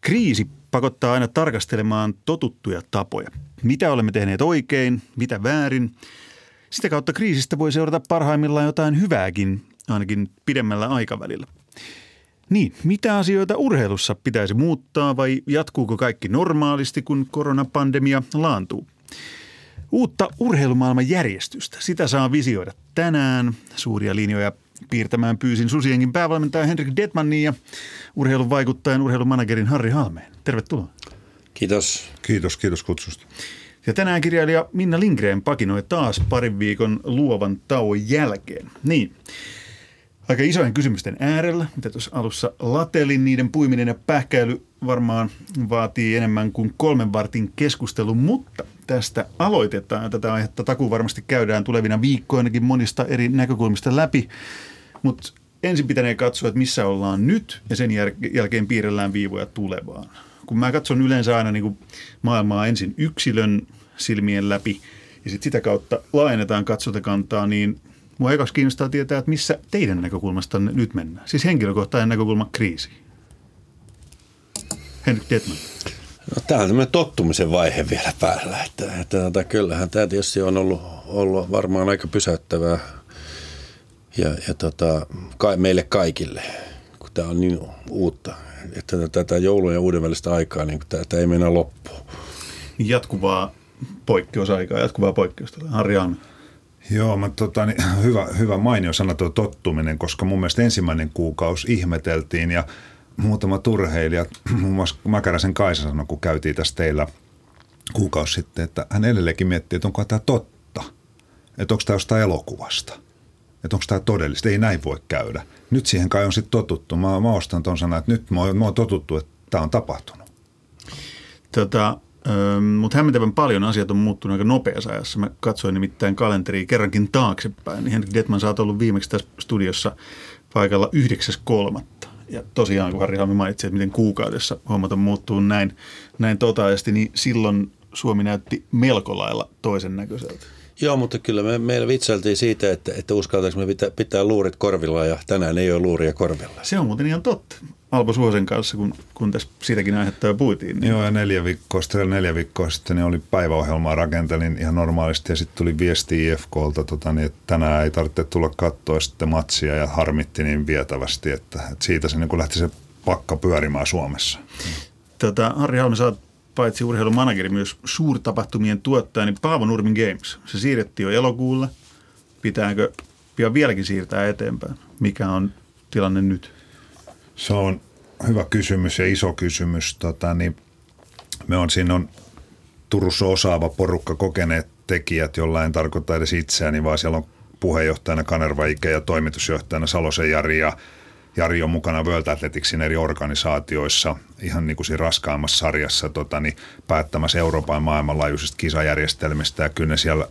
Kriisi pakottaa aina tarkastelemaan totuttuja tapoja. Mitä olemme tehneet oikein, mitä väärin. Sitä kautta kriisistä voi seurata parhaimmillaan jotain hyvääkin, ainakin pidemmällä aikavälillä. Niin, mitä asioita urheilussa pitäisi muuttaa vai jatkuuko kaikki normaalisti, kun koronapandemia laantuu? Uutta urheilumaailman järjestystä, sitä saa visioida tänään. Suuria linjoja piirtämään pyysin Susienkin päävalmentaja Henrik Detmannin ja urheilun vaikuttajan urheilumanagerin Harri Halmeen. Tervetuloa. Kiitos. Kiitos, kiitos kutsusta. Ja tänään kirjailija Minna Lindgren pakinoi taas parin viikon luovan tauon jälkeen. Niin, aika isojen kysymysten äärellä, mitä tuossa alussa latelin, niiden puiminen ja pähkäily varmaan vaatii enemmän kuin kolmen vartin keskustelun, mutta tästä aloitetaan tätä aihetta takuu varmasti käydään tulevina viikkoinakin monista eri näkökulmista läpi, mutta ensin pitänee katsoa, että missä ollaan nyt ja sen jälkeen piirrellään viivoja tulevaan. Kun mä katson yleensä aina niin maailmaa ensin yksilön silmien läpi ja sitten sitä kautta laajennetaan katsotakantaa, niin Mua ekaksi kiinnostaa tietää, että missä teidän näkökulmasta nyt mennään. Siis henkilökohtainen näkökulma kriisi. Henrik Detman. No, tämä on tämmöinen tottumisen vaihe vielä päällä. Että, että, että tota, kyllähän tämä tietysti on ollut, ollut varmaan aika pysäyttävää ja, ja tota, ka, meille kaikille, kun tämä on niin uutta. Että tätä joulun ja uuden välistä aikaa, niin tämä ei mennä loppuun. Jatkuvaa poikkeusaikaa, jatkuvaa poikkeusta. Harri Anna. Joo, mä, tota, niin, hyvä, hyvä mainio sana tuo tottuminen, koska mun mielestä ensimmäinen kuukausi ihmeteltiin ja muutama turheilija, muun muassa Mäkäräsen Kaisa sanoi, kun käytiin tässä teillä kuukausi sitten, että hän edelleenkin miettii, että onko tämä totta, että onko tämä jostain elokuvasta, että onko tämä todellista, ei näin voi käydä. Nyt siihen kai on sitten totuttu. Mä, mä ostan tuon sanan, että nyt mä oon, mä oon totuttu, että tämä on tapahtunut. Tota, mutta hämmentävän paljon asiat on muuttunut aika nopeassa ajassa. Mä katsoin nimittäin kalenteria kerrankin taaksepäin. Henrik Detman, sä oot ollut viimeksi tässä studiossa paikalla 9.3. Ja tosiaan, kun Harri Halmi mainitsi, että miten kuukaudessa hommat on muuttunut näin, näin totaisesti, niin silloin Suomi näytti melko lailla toisen näköiseltä. Joo, mutta kyllä me, meillä vitsailtiin siitä, että, että uskaltaisimme pitää, pitää luurit korvilla ja tänään ei ole luuria korvilla. Se on muuten ihan totta. Alpo Suosen kanssa, kun, kun tässä siitäkin aihetta jo puitiin. Niin. Joo, ja neljä viikkoa sitten, neljä viikkoa sitten niin oli päiväohjelmaa rakentelin ihan normaalisti ja sitten tuli viesti IFKlta, tota, niin, että tänään ei tarvitse tulla katsoa sitten matsia ja harmitti niin vietävästi, että, että siitä se niin lähti se pakka pyörimään Suomessa. Tota, Harri Halme, sä oot paitsi urheilumanageri myös suurtapahtumien tuottaja, niin Paavo Nurmin Games. Se siirrettiin jo elokuulle. Pitääkö pian vieläkin siirtää eteenpäin? Mikä on tilanne nyt? Se on hyvä kysymys ja iso kysymys. Tota, niin me on siinä on Turussa osaava porukka, kokeneet tekijät, jolla en tarkoita edes itseäni, vaan siellä on puheenjohtajana Kanerva Ike ja toimitusjohtajana Salosen Jari ja Jari on mukana World Athleticsin eri organisaatioissa ihan niin kuin siinä raskaammassa sarjassa tota, niin päättämässä Euroopan maailmanlaajuisista kisajärjestelmistä ja kyllä ne siellä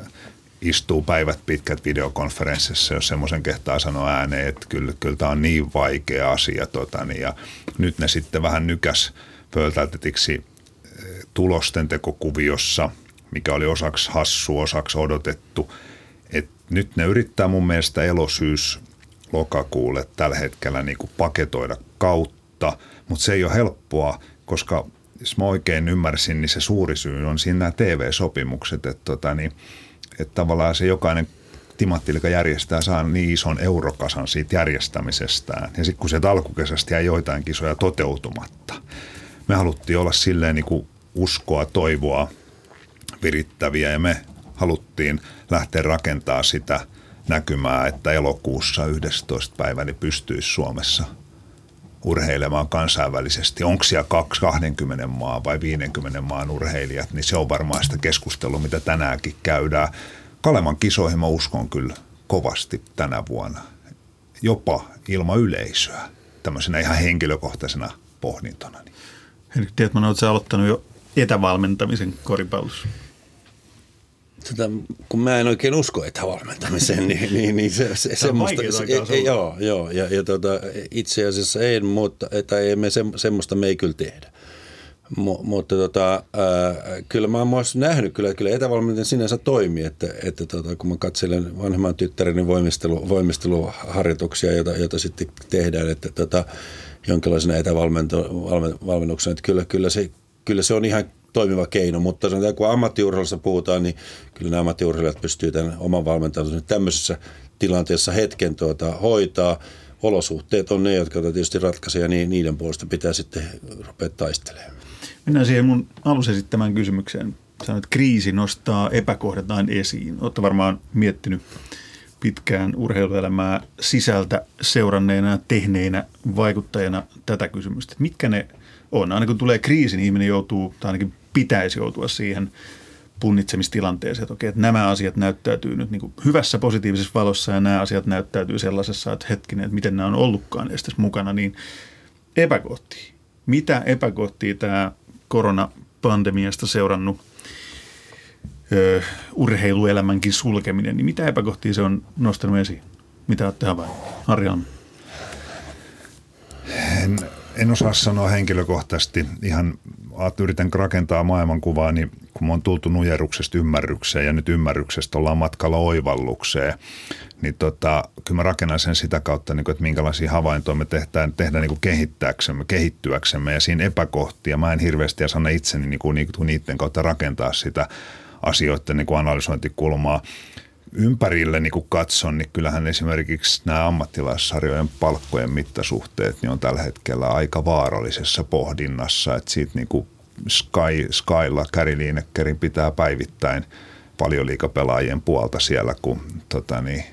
istuu päivät pitkät videokonferenssissa, jos semmoisen kehtaa sanoa ääneen, että kyllä, kyllä tämä on niin vaikea asia. Tota, niin, ja nyt ne sitten vähän nykäs Athleticsi eh, tulosten tekokuviossa, mikä oli osaksi hassu, osaksi odotettu. Et nyt ne yrittää mun mielestä elosyys lokakuulle tällä hetkellä niin kuin paketoida kautta, mutta se ei ole helppoa, koska jos mä oikein ymmärsin, niin se suuri syy on siinä nämä TV-sopimukset, että, tota, niin, että tavallaan se jokainen timatti, joka järjestää, saa niin ison eurokasan siitä järjestämisestään. Ja sitten kun se alkukesästä jäi joitain kisoja toteutumatta, me haluttiin olla silleen niin kuin uskoa, toivoa virittäviä ja me haluttiin lähteä rakentaa sitä – näkymää, että elokuussa 11. päivä niin pystyisi Suomessa urheilemaan kansainvälisesti. Onko siellä 20 maa vai 50 maan urheilijat, niin se on varmaan sitä keskustelua, mitä tänäänkin käydään. Kaleman kisoihin mä uskon kyllä kovasti tänä vuonna, jopa ilman yleisöä, tämmöisenä ihan henkilökohtaisena pohdintona. Henrik Tietman, oletko aloittanut jo etävalmentamisen koripallossa? Tota, kun mä en oikein usko etävalmentamiseen, niin, niin, niin se, se, semmoista, se, ei, joo, joo, ja, ja tota, itse asiassa ei, mutta että ei me se, semmoista me ei kyllä tehdä. M- mutta tota, äh, kyllä mä oon nähnyt, kyllä, kyllä etävalmentajan sinänsä toimii, että, että tota, kun mä katselen vanhemman tyttäreni voimistelu, voimisteluharjoituksia, joita, joita sitten tehdään, että tota, jonkinlaisena etävalmennuksena. Että kyllä, kyllä, se, kyllä se on ihan toimiva keino, mutta sanotaan, kun ammattiurheilussa puhutaan, niin kyllä nämä ammattiurheilijat pystyvät tämän oman valmentansa tämmöisessä tilanteessa hetken tuota, hoitaa. Olosuhteet on ne, jotka tietysti ratkaisee ja niiden puolesta pitää sitten rupea taistelemaan. Mennään siihen mun alussa esittämään kysymykseen. Sanoit, että kriisi nostaa epäkohdat aina esiin. Olette varmaan miettinyt pitkään urheiluelämää sisältä seuranneena, tehneenä, vaikuttajana tätä kysymystä. Mitkä ne on? Aina kun tulee kriisi, niin ihminen joutuu, tai ainakin pitäisi joutua siihen punnitsemistilanteeseen, että, okei, että nämä asiat näyttäytyy nyt niin hyvässä positiivisessa valossa ja nämä asiat näyttäytyy sellaisessa, että hetkinen, että miten nämä on ollutkaan edes mukana, niin epäkohtia. Mitä epäkohtia tämä koronapandemiasta seurannut ö, urheiluelämänkin sulkeminen, niin mitä epäkohtia se on nostanut esiin? Mitä olette havainneet? Harjan. En, en osaa sanoa henkilökohtaisesti. Ihan yritän rakentaa maailmankuvaa, niin kun me on tultu nujeruksesta ymmärrykseen ja nyt ymmärryksestä ollaan matkalla oivallukseen, niin tota, kyllä mä rakennan sen sitä kautta, niin kuin, että minkälaisia havaintoja me tehdään, tehdään niin kuin kehittääksemme, kehittyäksemme ja siinä epäkohtia. Mä en hirveästi ja itseni niin kuin, niin kuin niiden kautta rakentaa sitä asioiden niin kuin analysointikulmaa ympärille niin katson, niin kyllähän esimerkiksi nämä ammattilaissarjojen palkkojen mittasuhteet niin on tällä hetkellä aika vaarallisessa pohdinnassa, että siitä niin kuin Sky, Skylla Kari Liinekkerin pitää päivittäin paljon liikapelaajien puolta siellä, kun tota niin,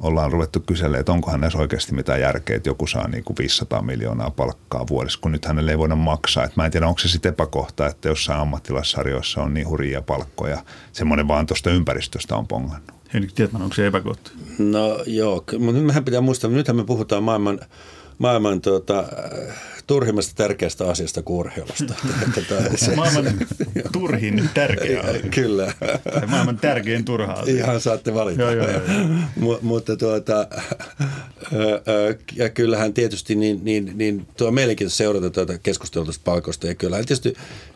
ollaan ruvettu kyselemään, että onkohan näissä oikeasti mitään järkeä, että joku saa niin kuin 500 miljoonaa palkkaa vuodessa, kun nyt hänelle ei voida maksaa. Et mä en tiedä, onko se sitten epäkohta, että jossain ammattilaissarjoissa on niin hurjia palkkoja. Semmoinen vaan tuosta ympäristöstä on pongannut. Henrik Tietman, onko se epäkohta? No joo, mutta mehän pitää muistaa, nythän me puhutaan maailman, maailman tuota, turhimmasta tärkeästä asiasta kuin urheilusta. maailman turhin tärkeä asia. Kyllä. Tai maailman tärkein turha asia. Ihan saatte valita. joo, joo, joo. M- mutta tuota, ja kyllähän tietysti niin, niin, niin tuo mielenkiintoista seurata tuota keskustelua tuosta palkosta. Ja kyllähän tietysti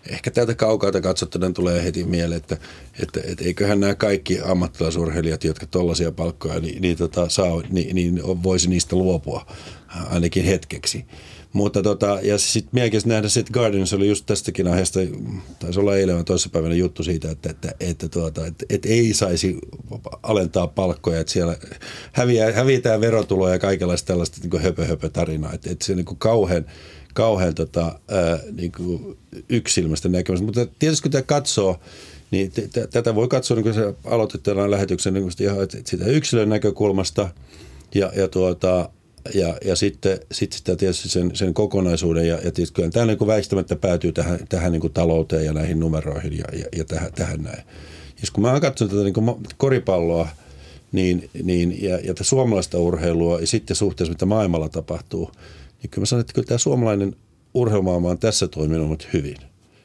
ehkä täältä kaukaa katsottuna tulee heti mieleen, että, että, että eiköhän nämä kaikki ammattilaisurheilijat, jotka tuollaisia palkkoja niin, niin tota, saa, niin, niin voisi niistä luopua ainakin hetkeksi. Mutta tota, ja sitten mielenkiintoista nähdä, että Guardians oli just tästäkin aiheesta, taisi olla eilen vai toissapäivänä juttu siitä, että, että, että, tuota, että, että ei saisi alentaa palkkoja, että siellä häviää, häviää verotuloja ja kaikenlaista tällaista niin höpö, höpö tarinaa, että, että se niin kauhean, kauhean tota, niin yksilmästä näkemästä. Mutta tietysti kun tämä katsoo, niin t- t- tätä voi katsoa, niin kuin se aloitettiin lähetyksen niin ihan, sitä yksilön näkökulmasta ja, ja tuota, ja, ja sitten, sitten sitä tietysti sen, sen kokonaisuuden ja, ja tietysti kyllä tämä niin väistämättä päätyy tähän, tähän niin kuin talouteen ja näihin numeroihin ja, ja, ja tähän, tähän näin. Ja kun mä katson tätä niin kuin koripalloa niin, niin, ja, ja tätä suomalaista urheilua ja sitten suhteessa mitä maailmalla tapahtuu, niin kyllä mä sanon, että kyllä tämä suomalainen urheilumaailma on tässä toiminut hyvin.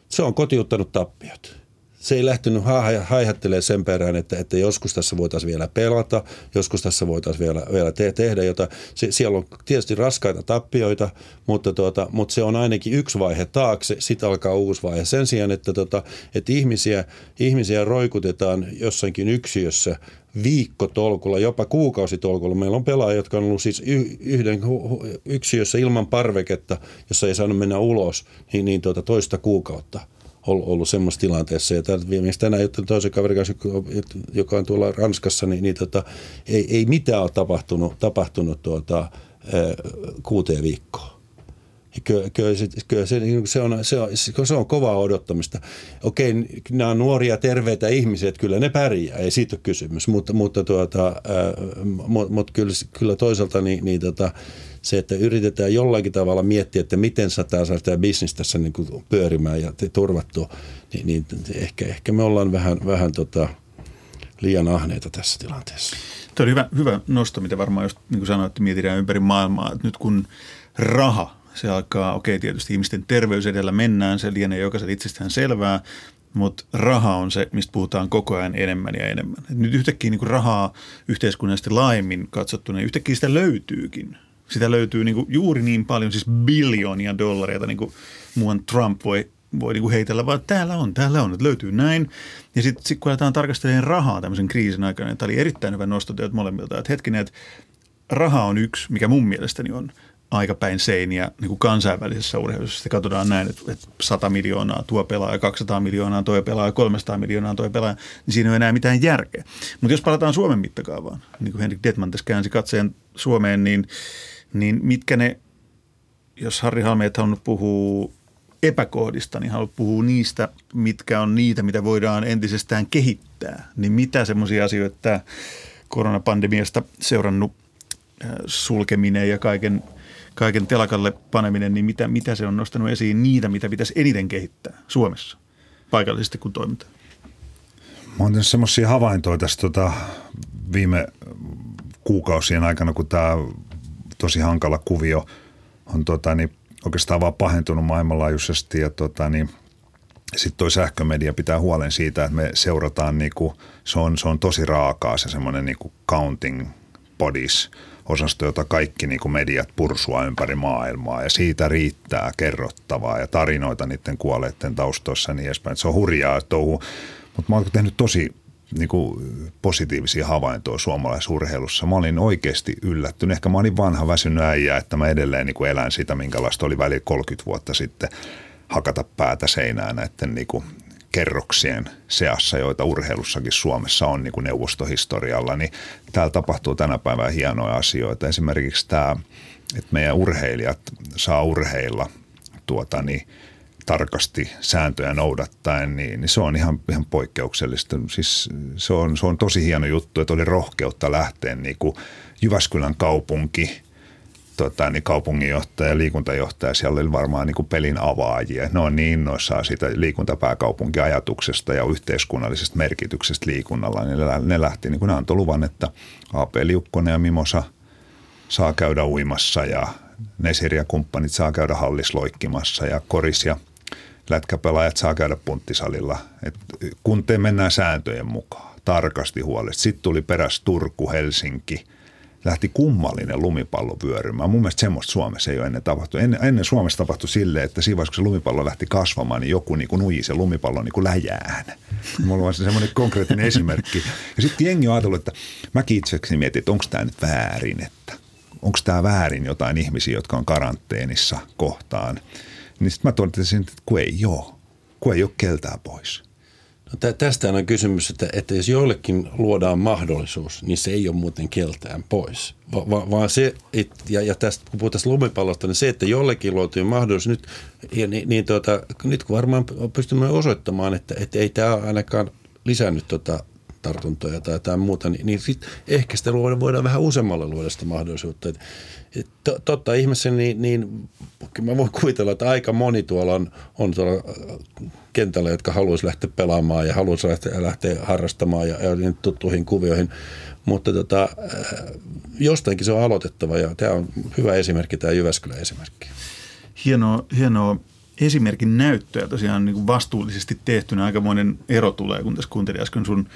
Se on kotiuttanut tappiot se ei lähtenyt haihattelemaan sen perään, että, että joskus tässä voitaisiin vielä pelata, joskus tässä voitaisiin vielä, vielä te- tehdä jota. Se, siellä on tietysti raskaita tappioita, mutta, tuota, mutta se on ainakin yksi vaihe taakse, sitten alkaa uusi vaihe. Sen sijaan, että, tuota, että ihmisiä, ihmisiä roikutetaan jossakin yksiössä viikkotolkulla, jopa kuukausitolkulla. Meillä on pelaajia, jotka on ollut siis yhden yksiössä ilman parveketta, jossa ei saanut mennä ulos, niin, niin tuota, toista kuukautta – ollut semmoisessa tilanteessa. Ja viimeksi tänään juttelin toisen kaverin kanssa, joka on tuolla Ranskassa, niin, niin tota, ei, ei mitään ole tapahtunut, tapahtunut tuota, kuuteen viikkoon. Kyllä, se, niin se, on, se, on, se on kovaa odottamista. Okei, nämä on nuoria, terveitä ihmisiä, että kyllä ne pärjää, ei siitä ole kysymys. Mutta, mutta, tuota, mutta kyllä, kyllä toisaalta niin, niin tota, se, että yritetään jollakin tavalla miettiä, että miten saadaan saada tämä bisnis tässä niin kuin pyörimään ja turvattua, niin, niin ehkä, ehkä me ollaan vähän, vähän tota, liian ahneita tässä tilanteessa. Tuo on hyvä, hyvä nosto, mitä varmaan just niin kuin sanoit, että mietitään ympäri maailmaa, että nyt kun raha, se alkaa, okei okay, tietysti ihmisten terveys edellä mennään, se lienee jokaisen itsestään selvää, mutta raha on se, mistä puhutaan koko ajan enemmän ja enemmän. Et nyt yhtäkkiä niin rahaa yhteiskunnallisesti laajemmin katsottuna, niin yhtäkkiä sitä löytyykin sitä löytyy niin kuin juuri niin paljon, siis biljoonia dollareita, niin kuin muuan Trump voi, voi niin kuin heitellä, vaan täällä on, täällä on, että löytyy näin. Ja sitten sit kun aletaan tarkastelemaan rahaa tämmöisen kriisin aikana, niin tämä oli erittäin hyvä nosto teiltä molemmilta, että hetkinen, että raha on yksi, mikä mun mielestäni on aika päin seiniä niin kuin kansainvälisessä urheilussa. Sitten katsotaan näin, että, että 100 miljoonaa tuo pelaaja, 200 miljoonaa tuo pelaaja, 300 miljoonaa tuo pelaaja, niin siinä ei ole enää mitään järkeä. Mutta jos palataan Suomen mittakaavaan, niin kuin Henrik Detman tässä käänsi katseen Suomeen, niin, niin mitkä ne, jos Harri Halme et halunnut puhua epäkohdista, niin haluat puhua niistä, mitkä on niitä, mitä voidaan entisestään kehittää. Niin mitä semmoisia asioita tämä koronapandemiasta seurannut äh, sulkeminen ja kaiken, kaiken telakalle paneminen, niin mitä, mitä se on nostanut esiin niitä, mitä pitäisi eniten kehittää Suomessa paikallisesti, kun toimitaan? Mä oon tehnyt semmoisia havaintoja tästä tota, viime kuukausien aikana, kun tämä tosi hankala kuvio on tota, niin oikeastaan vaan pahentunut maailmanlaajuisesti ja tota, niin, sitten toi sähkömedia pitää huolen siitä, että me seurataan, niinku, se, on, se on tosi raakaa se semmoinen niinku counting bodies osasto, jota kaikki niinku mediat pursua ympäri maailmaa ja siitä riittää kerrottavaa ja tarinoita niiden kuolleiden taustoissa ja niin edespäin. Se on hurjaa touhu, mutta mä oon tehnyt tosi niin kuin positiivisia havaintoja suomalaisurheilussa. Mä olin oikeasti yllättynyt. Ehkä mä olin vanha väsynyt äijä, että mä edelleen niin kuin elän sitä, minkälaista oli väli 30 vuotta sitten hakata päätä seinään näiden niin kuin kerroksien seassa, joita urheilussakin Suomessa on niin kuin neuvostohistorialla, niin täällä tapahtuu tänä päivänä hienoja asioita. Esimerkiksi tämä, että meidän urheilijat saa urheilla tuota, niin – tarkasti sääntöjä noudattaen, niin, niin se on ihan, ihan poikkeuksellista. Siis se, on, se on tosi hieno juttu, että oli rohkeutta lähteä niin kuin Jyväskylän kaupunki, tota, niin kaupunginjohtaja, liikuntajohtaja, siellä oli varmaan niin kuin pelin avaajia. Ne on niin innoissaan siitä liikuntapääkaupunkiajatuksesta ja yhteiskunnallisesta merkityksestä liikunnalla. Niin ne lähti, niin kuin ne antoi luvan, että AP Liukkonen ja Mimosa saa käydä uimassa ja Nesir ja kumppanit saa käydä hallisloikkimassa ja Koris ja lätkäpelaajat saa käydä punttisalilla. Et kun te mennään sääntöjen mukaan, tarkasti huolesta. Sitten tuli peräs Turku, Helsinki, lähti kummallinen lumipallo vyörymään. Mun mielestä semmoista Suomessa ei ole ennen tapahtunut. Ennen, ennen Suomessa tapahtui silleen, että siinä vaiheessa, kun se lumipallo lähti kasvamaan, niin joku niin kuin nuji se lumipallo niin läjään. Mulla on semmoinen konkreettinen esimerkki. Ja sitten jengi on ajatellut, että mäkin itsekseni mietin, että onko tämä nyt väärin, että onko tämä väärin jotain ihmisiä, jotka on karanteenissa kohtaan. Niin sitten mä totesin, että kun ei ole, kun ei ole keltää pois. No, tästä on kysymys, että, että jos joillekin luodaan mahdollisuus, niin se ei ole muuten keltään pois. Va, va, vaan se, et, ja, ja tästä, kun puhutaan lumipallosta, niin se, että jollekin luotiin mahdollisuus, nyt, ja, niin, niin tuota, nyt kun varmaan pystymme osoittamaan, että, että ei tämä ainakaan lisännyt tuota tartuntoja tai jotain muuta, niin, niin sit ehkä sitä voidaan vähän useammalle luoda sitä mahdollisuutta. Et, et, totta ihmeessä, niin, niin mä voin kuvitella, että aika moni tuolla on, on tuolla äh, kentällä, jotka haluaisi lähteä pelaamaan ja haluaisi lähteä, lähteä harrastamaan ja, ja tuttuihin kuvioihin. Mutta tota, äh, jostainkin se on aloitettava ja tämä on hyvä esimerkki, tämä Jyväskylän esimerkki. Hienoa, hienoa esimerkin näyttöä tosiaan niin kuin vastuullisesti tehtynä aikamoinen ero tulee, kun tässä kuuntelin äsken sun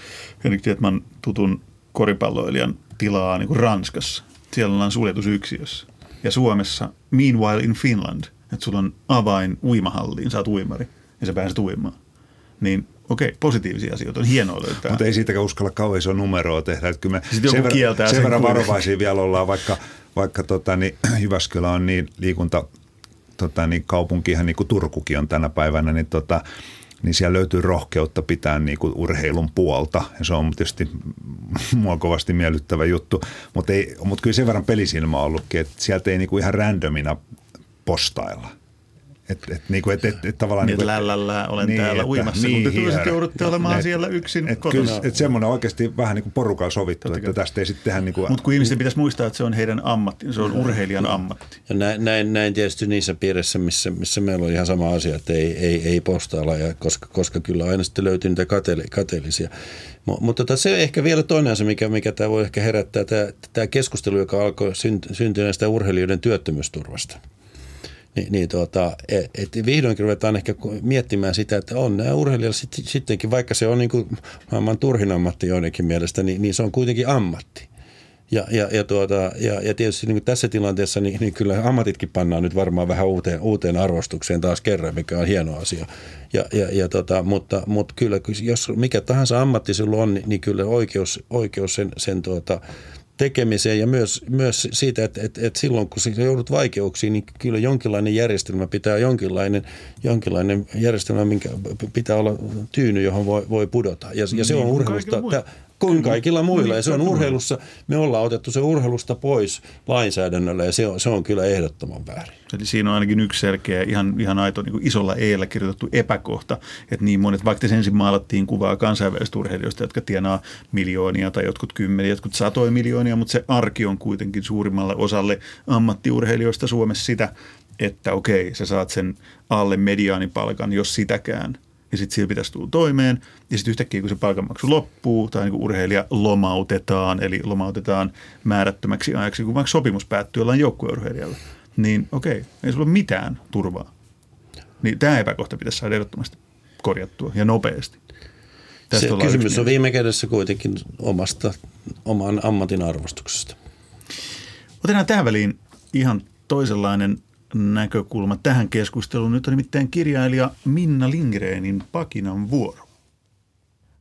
Henrik Tietman tutun koripalloilijan tilaa niin kuin Ranskassa. Siellä ollaan suljetusyksiössä. Ja Suomessa, meanwhile in Finland, että sulla on avain uimahalliin, sä oot uimari ja sä pääset uimaan. Niin okei, positiivisia asioita on hienoa löytää. Mutta ei siitäkään uskalla kauhean iso numeroa tehdä. Että kyllä me sen, verran, sen verran varovaisia vielä ollaan, vaikka, vaikka tota, niin, Jyväskylä on niin liikunta tota, niin kaupunki ihan niin kuin Turkukin on tänä päivänä, niin, tota, niin siellä löytyy rohkeutta pitää niin kuin urheilun puolta. Ja se on tietysti mua kovasti miellyttävä juttu, mutta, mutta kyllä sen verran pelisilmä on ollutkin, että sieltä ei niin kuin ihan randomina postailla – että et, niinku, et, et, et, tavallaan... Niin, niinku, lällällä olen niin, täällä että, uimassa, niin, kun te toiset joudutte olemaan et, siellä yksin et, kotona. Kyllä, että semmoinen oikeasti vähän niin kuin porukalla sovittu, Totta että tästä ei sitten tehdä niin kuin... Mutta kun ihmisten pitäisi muistaa, että se on heidän ammatti, se on urheilijan ammatti. Ja näin, näin, näin tietysti niissä piirissä, missä, missä meillä on ihan sama asia, että ei, ei, ei postailla, ja koska, koska kyllä aina sitten löytyy niitä kateli, kateellisia. Mutta tota, se ehkä vielä toinen asia, mikä, mikä tämä voi ehkä herättää, tämä, tämä keskustelu, joka alkoi syntyä näistä urheilijoiden työttömyysturvasta niin, niin tuota, et vihdoinkin ruvetaan ehkä miettimään sitä, että on nämä urheilijat sit, sittenkin, vaikka se on niin kuin maailman turhin ammatti joidenkin mielestä, niin, niin se on kuitenkin ammatti. Ja, ja, ja, tuota, ja, ja tietysti niin tässä tilanteessa niin, niin kyllä ammatitkin pannaan nyt varmaan vähän uuteen, uuteen arvostukseen taas kerran, mikä on hieno asia. Ja, ja, ja tota, mutta, mutta kyllä, jos mikä tahansa ammatti sinulla on, niin, niin kyllä oikeus, oikeus sen, sen tuota, tekemiseen ja myös, myös siitä, että, että, että silloin kun joudut vaikeuksiin, niin kyllä jonkinlainen järjestelmä pitää, jonkinlainen, jonkinlainen järjestelmä, minkä pitää olla tyyny, johon voi, voi pudota. Ja, ja se on niin, urheilusta, kuin kaikilla muilla. Ja se on urheilussa, me ollaan otettu se urheilusta pois lainsäädännöllä ja se on, se on kyllä ehdottoman väärin. Eli siinä on ainakin yksi selkeä, ihan, ihan aito niin kuin isolla eellä kirjoitettu epäkohta, että niin monet, vaikka ensin maalattiin kuvaa kansainvälisistä urheilijoista, jotka tienaa miljoonia tai jotkut kymmeniä, jotkut satoja miljoonia, mutta se arki on kuitenkin suurimmalle osalle ammattiurheilijoista Suomessa sitä, että okei, sä saat sen alle mediaanipalkan, jos sitäkään – ja sitten sillä pitäisi tulla toimeen. Ja sitten yhtäkkiä, kun se palkanmaksu loppuu tai niin urheilija lomautetaan, eli lomautetaan määrättömäksi ajaksi, kun vaikka sopimus päättyy jollain joukkueurheilijalla, niin okei, ei sulla ole mitään turvaa. Niin tämä epäkohta pitäisi saada ehdottomasti korjattua ja nopeasti. Tästä se kysymys on viime kädessä kuitenkin omasta, oman ammatin arvostuksesta. Otetaan tähän väliin ihan toisenlainen näkökulma tähän keskusteluun. Nyt on nimittäin kirjailija Minna Lindgrenin Pakinan vuoro.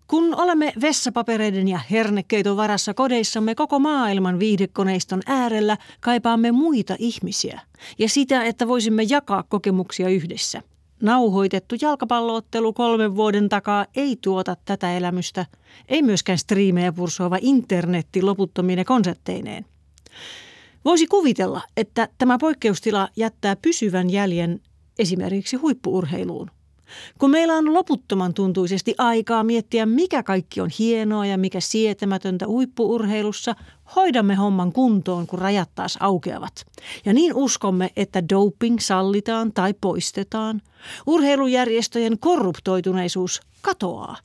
Kun olemme vessapapereiden ja hernekeiton varassa kodeissamme koko maailman viihdekoneiston äärellä, kaipaamme muita ihmisiä ja sitä, että voisimme jakaa kokemuksia yhdessä. Nauhoitettu jalkapalloottelu kolmen vuoden takaa ei tuota tätä elämystä, ei myöskään striimejä pursoava internetti loputtomine konsertteineen. Voisi kuvitella, että tämä poikkeustila jättää pysyvän jäljen esimerkiksi huippuurheiluun. Kun meillä on loputtoman tuntuisesti aikaa miettiä, mikä kaikki on hienoa ja mikä sietämätöntä huippuurheilussa, hoidamme homman kuntoon, kun rajat taas aukeavat. Ja niin uskomme, että doping sallitaan tai poistetaan. Urheilujärjestöjen korruptoituneisuus katoaa.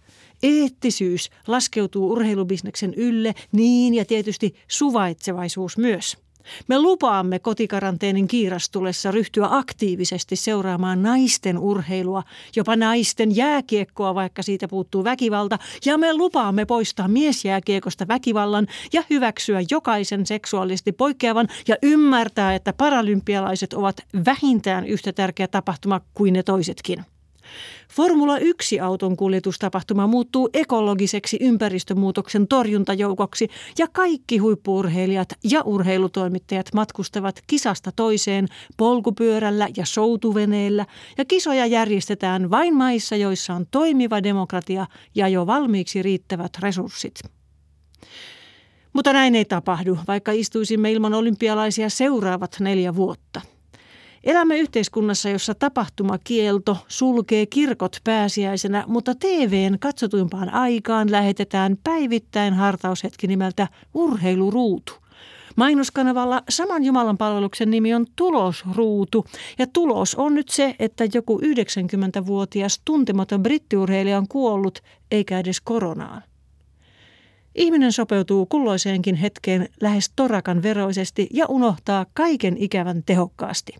Eettisyys laskeutuu urheilubisneksen ylle, niin ja tietysti suvaitsevaisuus myös – me lupaamme kotikaranteenin kiirastulessa ryhtyä aktiivisesti seuraamaan naisten urheilua, jopa naisten jääkiekkoa, vaikka siitä puuttuu väkivalta, ja me lupaamme poistaa miesjääkiekosta väkivallan ja hyväksyä jokaisen seksuaalisesti poikkeavan ja ymmärtää, että paralympialaiset ovat vähintään yhtä tärkeä tapahtuma kuin ne toisetkin. Formula 1-auton kuljetustapahtuma muuttuu ekologiseksi ympäristömuutoksen torjuntajoukoksi ja kaikki huippuurheilijat ja urheilutoimittajat matkustavat kisasta toiseen polkupyörällä ja soutuveneellä ja kisoja järjestetään vain maissa, joissa on toimiva demokratia ja jo valmiiksi riittävät resurssit. Mutta näin ei tapahdu, vaikka istuisimme ilman olympialaisia seuraavat neljä vuotta – Elämme yhteiskunnassa, jossa tapahtumakielto sulkee kirkot pääsiäisenä, mutta TVn katsotuimpaan aikaan lähetetään päivittäin hartaushetki nimeltä Urheiluruutu. Mainoskanavalla saman Jumalan palveluksen nimi on Tulosruutu ja tulos on nyt se, että joku 90-vuotias tuntematon brittiurheilija on kuollut eikä edes koronaan. Ihminen sopeutuu kulloiseenkin hetkeen lähes torakan veroisesti ja unohtaa kaiken ikävän tehokkaasti.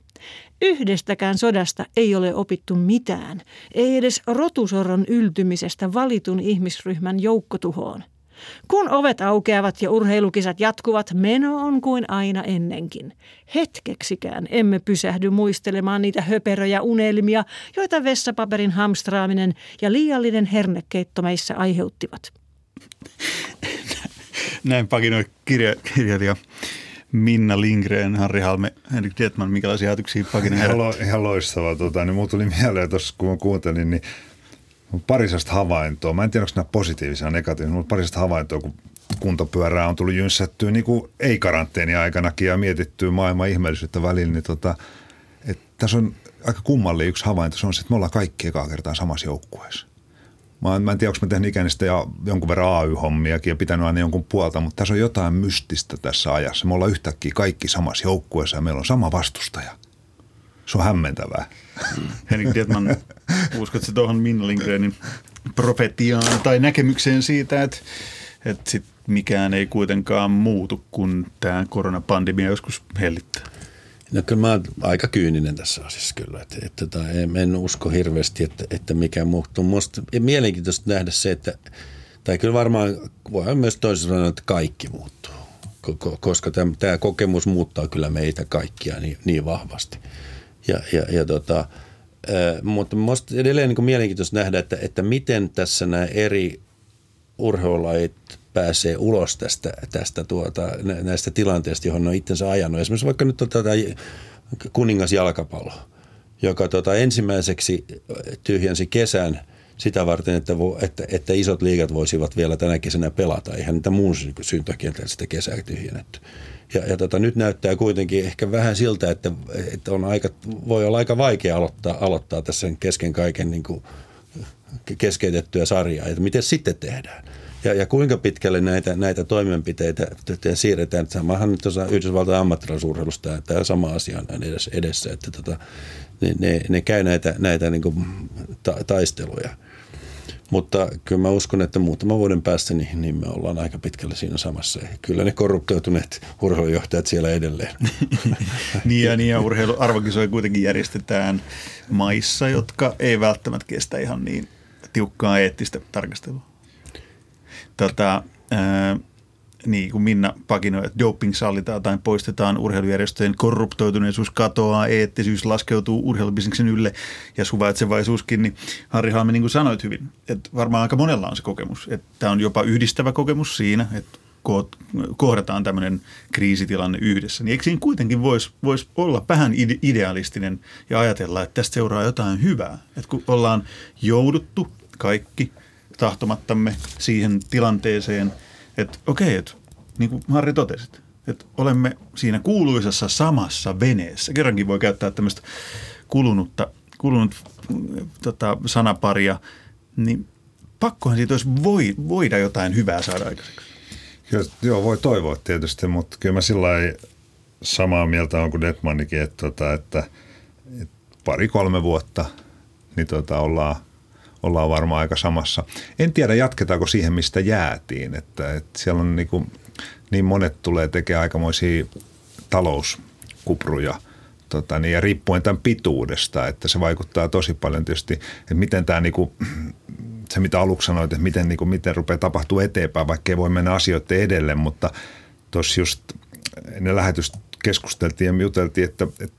Yhdestäkään sodasta ei ole opittu mitään, ei edes rotusorron yltymisestä valitun ihmisryhmän joukkotuhoon. Kun ovet aukeavat ja urheilukisat jatkuvat, meno on kuin aina ennenkin. Hetkeksikään emme pysähdy muistelemaan niitä höperöjä unelmia, joita vessapaperin hamstraaminen ja liiallinen hernekeitto meissä aiheuttivat. Näin pakinoi kirja, kirjailija Minna Lindgren, Harri Halme, Henrik Dietman, minkälaisia ajatuksia pakina Ihan, lo, ihan loistavaa. Tota, niin mulla tuli mieleen tuossa, kun mä kuuntelin, niin parisesta havaintoa. Mä en tiedä, onko nämä positiivisia negatiivisia, mutta parisesta havaintoa, kun kuntopyörää on tullut jynssättyä niin kuin ei-karanteeni aikanakin ja mietittyä maailman ihmeellisyyttä välillä, niin tota, että tässä on aika kummallinen yksi havainto. Se on se, että me ollaan kaikki ekaa kertaa samassa joukkueessa. Mä, mä en tiedä, onko mä tehnyt ikäistä ja jonkun verran AY-hommiakin ja pitänyt aina jonkun puolta, mutta tässä on jotain mystistä tässä ajassa. Me ollaan yhtäkkiä kaikki samassa joukkueessa ja meillä on sama vastustaja. Se on hämmentävää. Henrik Dietman, uskotko tuohon Minna Lindgrenin profetiaan tai näkemykseen siitä, että, että sit mikään ei kuitenkaan muutu, kun tämä koronapandemia joskus hellittää? No kyllä mä oon aika kyyninen tässä asiassa kyllä, että, että, että tota, en usko hirveästi, että, että mikä muuttuu. Musta mielenkiintoista nähdä se, että, tai kyllä varmaan voi myös toisaalta sanoa, että kaikki muuttuu, koska tämä, tämä kokemus muuttaa kyllä meitä kaikkia niin, niin vahvasti. Ja, ja, ja tota, mutta minusta edelleen niin mielenkiintoista nähdä, että, että miten tässä nämä eri urheilulajit pääsee ulos tästä, tästä tuota, näistä tilanteista, johon ne on itsensä ajanut. Esimerkiksi vaikka nyt on tätä kuningasjalkapallo, joka tuota, ensimmäiseksi tyhjensi kesän – sitä varten, että, että, että isot liigat voisivat vielä tänä kesänä pelata. Eihän niitä muun syyn takia sitä kesää tyhjennetty. Ja, ja tota, nyt näyttää kuitenkin ehkä vähän siltä, että, että on aika, voi olla aika vaikea aloittaa, aloittaa tässä kesken kaiken niin kuin keskeytettyä sarjaa. Että miten sitten tehdään? Ja, ja kuinka pitkälle näitä, näitä toimenpiteitä siirretään. Samahan nyt tuossa Yhdysvaltain ammattilaisurheilusta tämä sama asia on edessä, edessä että tota, ne, ne, ne käy näitä, näitä niin kuin ta, taisteluja. Mutta kyllä mä uskon, että muutaman vuoden päästä niin, niin me ollaan aika pitkälle siinä samassa. Kyllä ne korruptoituneet urheilujohtajat siellä edelleen. niin ja, niin ja urheiluarvokisoja kuitenkin järjestetään maissa, jotka ei välttämättä kestä ihan niin tiukkaa eettistä tarkastelua. Tota, ää, niin kuin Minna pakinoi, että doping sallitaan tai poistetaan urheilujärjestöjen korruptoituneisuus katoaa, eettisyys laskeutuu urheilubisneksen ylle ja suvaitsevaisuuskin, niin Harri Halme, niin kuin sanoit hyvin, että varmaan aika monella on se kokemus, että tämä on jopa yhdistävä kokemus siinä, että kohdataan tämmöinen kriisitilanne yhdessä, niin eikö siinä kuitenkin voisi vois olla vähän idealistinen ja ajatella, että tästä seuraa jotain hyvää, että kun ollaan jouduttu kaikki tahtomattamme siihen tilanteeseen – että okei, että niin kuin Harri totesit, että olemme siinä kuuluisassa samassa veneessä. Kerrankin voi käyttää tämmöistä kulunutta, kulunut tota, sanaparia, niin pakkohan siitä olisi voi, voida jotain hyvää saada aikaiseksi. Kyllä, joo, voi toivoa tietysti, mutta kyllä mä sillä samaa mieltä on kuin Detmanikin, että, tota, että, että pari-kolme vuotta niin tota, ollaan ollaan varmaan aika samassa. En tiedä, jatketaanko siihen, mistä jäätiin. Että, että siellä on niin, kuin, niin monet tulee tekemään aikamoisia talouskupruja tota, niin, ja riippuen tämän pituudesta, että se vaikuttaa tosi paljon tietysti, että miten tämä niin kuin, se mitä aluksi sanoit, että miten, niin kuin, miten rupeaa tapahtuu eteenpäin, vaikka ei voi mennä asioiden edelle, mutta tuossa just ne lähetystä keskusteltiin ja juteltiin, että, että,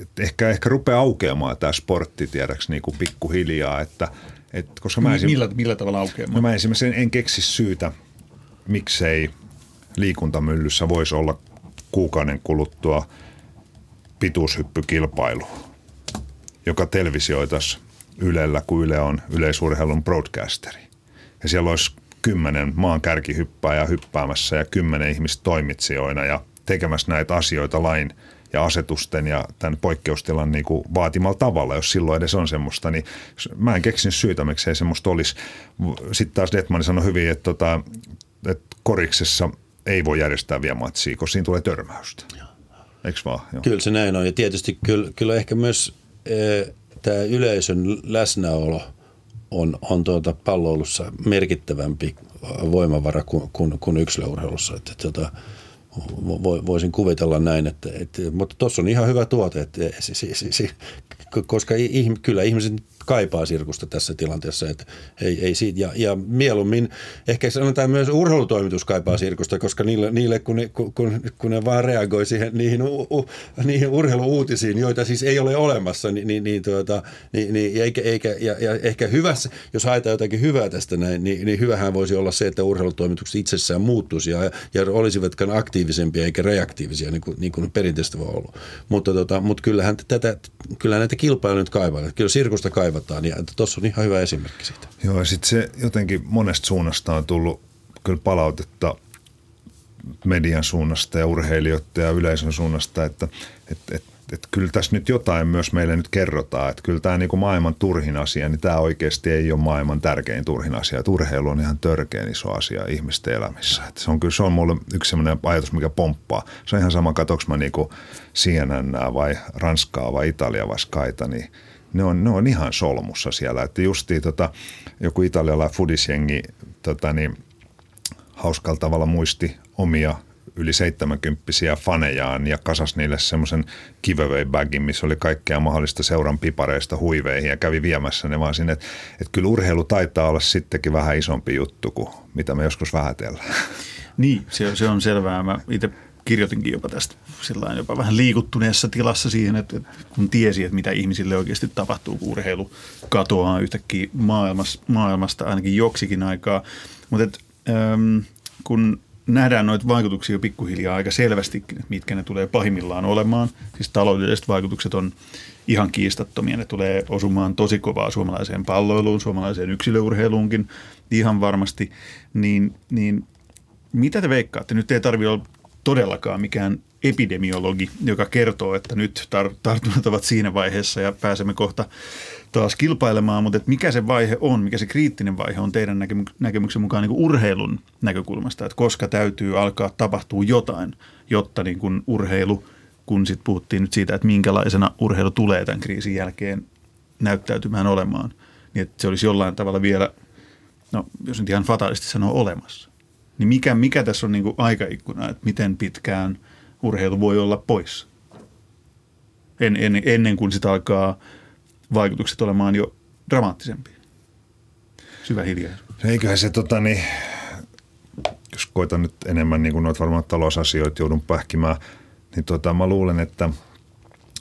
että ehkä, ehkä rupeaa aukeamaan tämä sportti, tiedäks, kuin pikkuhiljaa, että – et, koska mä esim... millä, millä tavalla aukeaa? No mä esimerkiksi en, en keksi syytä, miksei liikuntamyllyssä voisi olla kuukauden kuluttua pituushyppykilpailu, joka televisioitaisiin Ylellä, kun Yle on yleisurheilun broadcasteri. Ja siellä olisi kymmenen maan kärkihyppääjää hyppäämässä ja kymmenen ihmistä toimitsijoina ja tekemässä näitä asioita lain – ja asetusten ja tämän poikkeustilan niin kuin vaatimalla tavalla, jos silloin edes on semmoista, niin mä en keksin syytä, miksei semmoista olisi. Sitten taas Detmani sanoi hyvin, että, tota, että koriksessa ei voi järjestää vielä matsia, koska siinä tulee törmäystä. Eikö vaan? Joo. Kyllä se näin on ja tietysti kyllä, kyllä ehkä myös e, tämä yleisön läsnäolo on, on tuota palloilussa merkittävämpi voimavara kuin, kuin, kuin yksilöurheilussa. Että, tuota, voisin kuvitella näin, että, että mutta tuossa on ihan hyvä tuote, että, koska kyllä ihmiset kaipaa sirkusta tässä tilanteessa. Että ei, ei siitä. Ja, ja mieluummin ehkä sanotaan myös urheilutoimitus kaipaa sirkusta, koska niille, niille kun, ne, kun, kun ne vaan reagoi siihen, niihin, u, u, niihin urheiluuutisiin, joita siis ei ole olemassa, niin, niin, niin, tuota, niin, niin eikä, eikä, ja, ja ehkä hyvässä, jos haetaan jotakin hyvää tästä näin, niin, niin hyvähän voisi olla se, että urheilutoimitukset itsessään muuttuisi ja, ja olisivatkaan aktiivisempia eikä reaktiivisia, niin kuin, niin kuin perinteistä voi olla. Mutta, tota, mutta kyllähän, tätä, kyllähän näitä kilpailuja nyt kaivaa. Kyllä sirkusta kaivaa kaivataan. Ja tuossa on ihan hyvä esimerkki siitä. Joo, ja sitten se jotenkin monesta suunnasta on tullut kyllä palautetta median suunnasta ja urheilijoiden ja yleisön suunnasta, että, että, että että kyllä tässä nyt jotain myös meille nyt kerrotaan, että kyllä tämä niin maailman turhin asia, niin tämä oikeasti ei ole maailman tärkein turhin asia. Että urheilu on ihan törkeän iso asia ihmisten elämissä. Se on kyllä se on mulle yksi sellainen ajatus, mikä pomppaa. Se on ihan sama, katsoinko mä niin CNN vai Ranskaa vai Italia vai Skyta, niin – ne on, ne on ihan solmussa siellä. Että justiin tota, joku italialainen fudisjengi tota, niin, hauskalla tavalla muisti omia yli 70 fanejaan ja kasas niille semmoisen giveaway bagin, missä oli kaikkea mahdollista seuran pipareista huiveihin ja kävi viemässä ne vaan sinne. Että et kyllä urheilu taitaa olla sittenkin vähän isompi juttu kuin mitä me joskus vähätellään. Niin, se, se on selvää. Mä itse kirjoitinkin jopa tästä sillä jopa vähän liikuttuneessa tilassa siihen, että kun tiesi, että mitä ihmisille oikeasti tapahtuu, kun urheilu katoaa yhtäkkiä maailmasta, maailmasta ainakin joksikin aikaa. Mutta et, äm, kun nähdään noita vaikutuksia jo pikkuhiljaa aika selvästi, mitkä ne tulee pahimmillaan olemaan. Siis taloudelliset vaikutukset on ihan kiistattomia. Ne tulee osumaan tosi kovaa suomalaiseen palloiluun, suomalaiseen yksilöurheiluunkin ihan varmasti. Niin, niin mitä te veikkaatte? Nyt ei tarvitse olla todellakaan mikään epidemiologi, joka kertoo, että nyt tar- tartunnat ovat siinä vaiheessa ja pääsemme kohta taas kilpailemaan, mutta mikä se vaihe on, mikä se kriittinen vaihe on teidän näkemy- näkemyksen mukaan niin kuin urheilun näkökulmasta, että koska täytyy alkaa tapahtua jotain, jotta niin kuin urheilu, kun sitten puhuttiin nyt siitä, että minkälaisena urheilu tulee tämän kriisin jälkeen näyttäytymään olemaan, niin että se olisi jollain tavalla vielä, no jos nyt ihan fataalisti sanoo, olemassa. Niin mikä, mikä tässä on niin kuin aikaikkuna, että miten pitkään urheilu voi olla pois? En, en, ennen kuin sitä alkaa vaikutukset olemaan jo dramaattisempia. Syvä hiljaisuus. Eiköhän se tota niin, jos koitan nyt enemmän niin kuin noita varmaan talousasioita joudun pähkimään, niin tota, mä luulen, että,